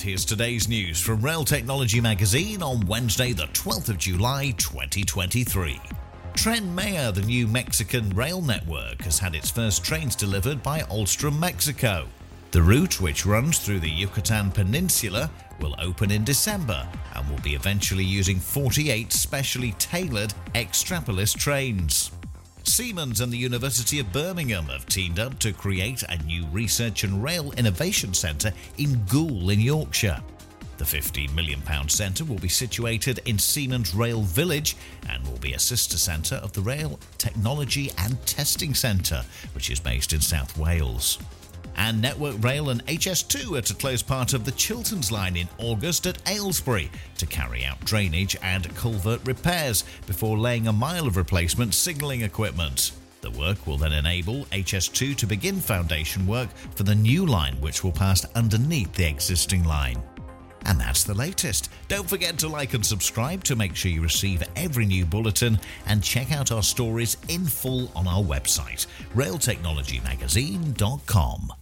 Here's today's news from Rail Technology Magazine on Wednesday, the 12th of July, 2023. Tren Maya, the new Mexican rail network, has had its first trains delivered by Alstom Mexico. The route, which runs through the Yucatan Peninsula, will open in December and will be eventually using 48 specially tailored X'Trapolis trains. Siemens and the University of Birmingham have teamed up to create a new research and rail innovation centre in Goole in Yorkshire. The £15 million centre will be situated in Siemens Rail Village and will be a sister centre of the Rail Technology and Testing Centre, which is based in South Wales. And Network Rail and HS2 are to close part of the Chilterns line in August at Aylesbury to carry out drainage and culvert repairs before laying a mile of replacement signalling equipment. The work will then enable HS2 to begin foundation work for the new line, which will pass underneath the existing line. And that's the latest. Don't forget to like and subscribe to make sure you receive every new bulletin and check out our stories in full on our website, railtechnologymagazine.com.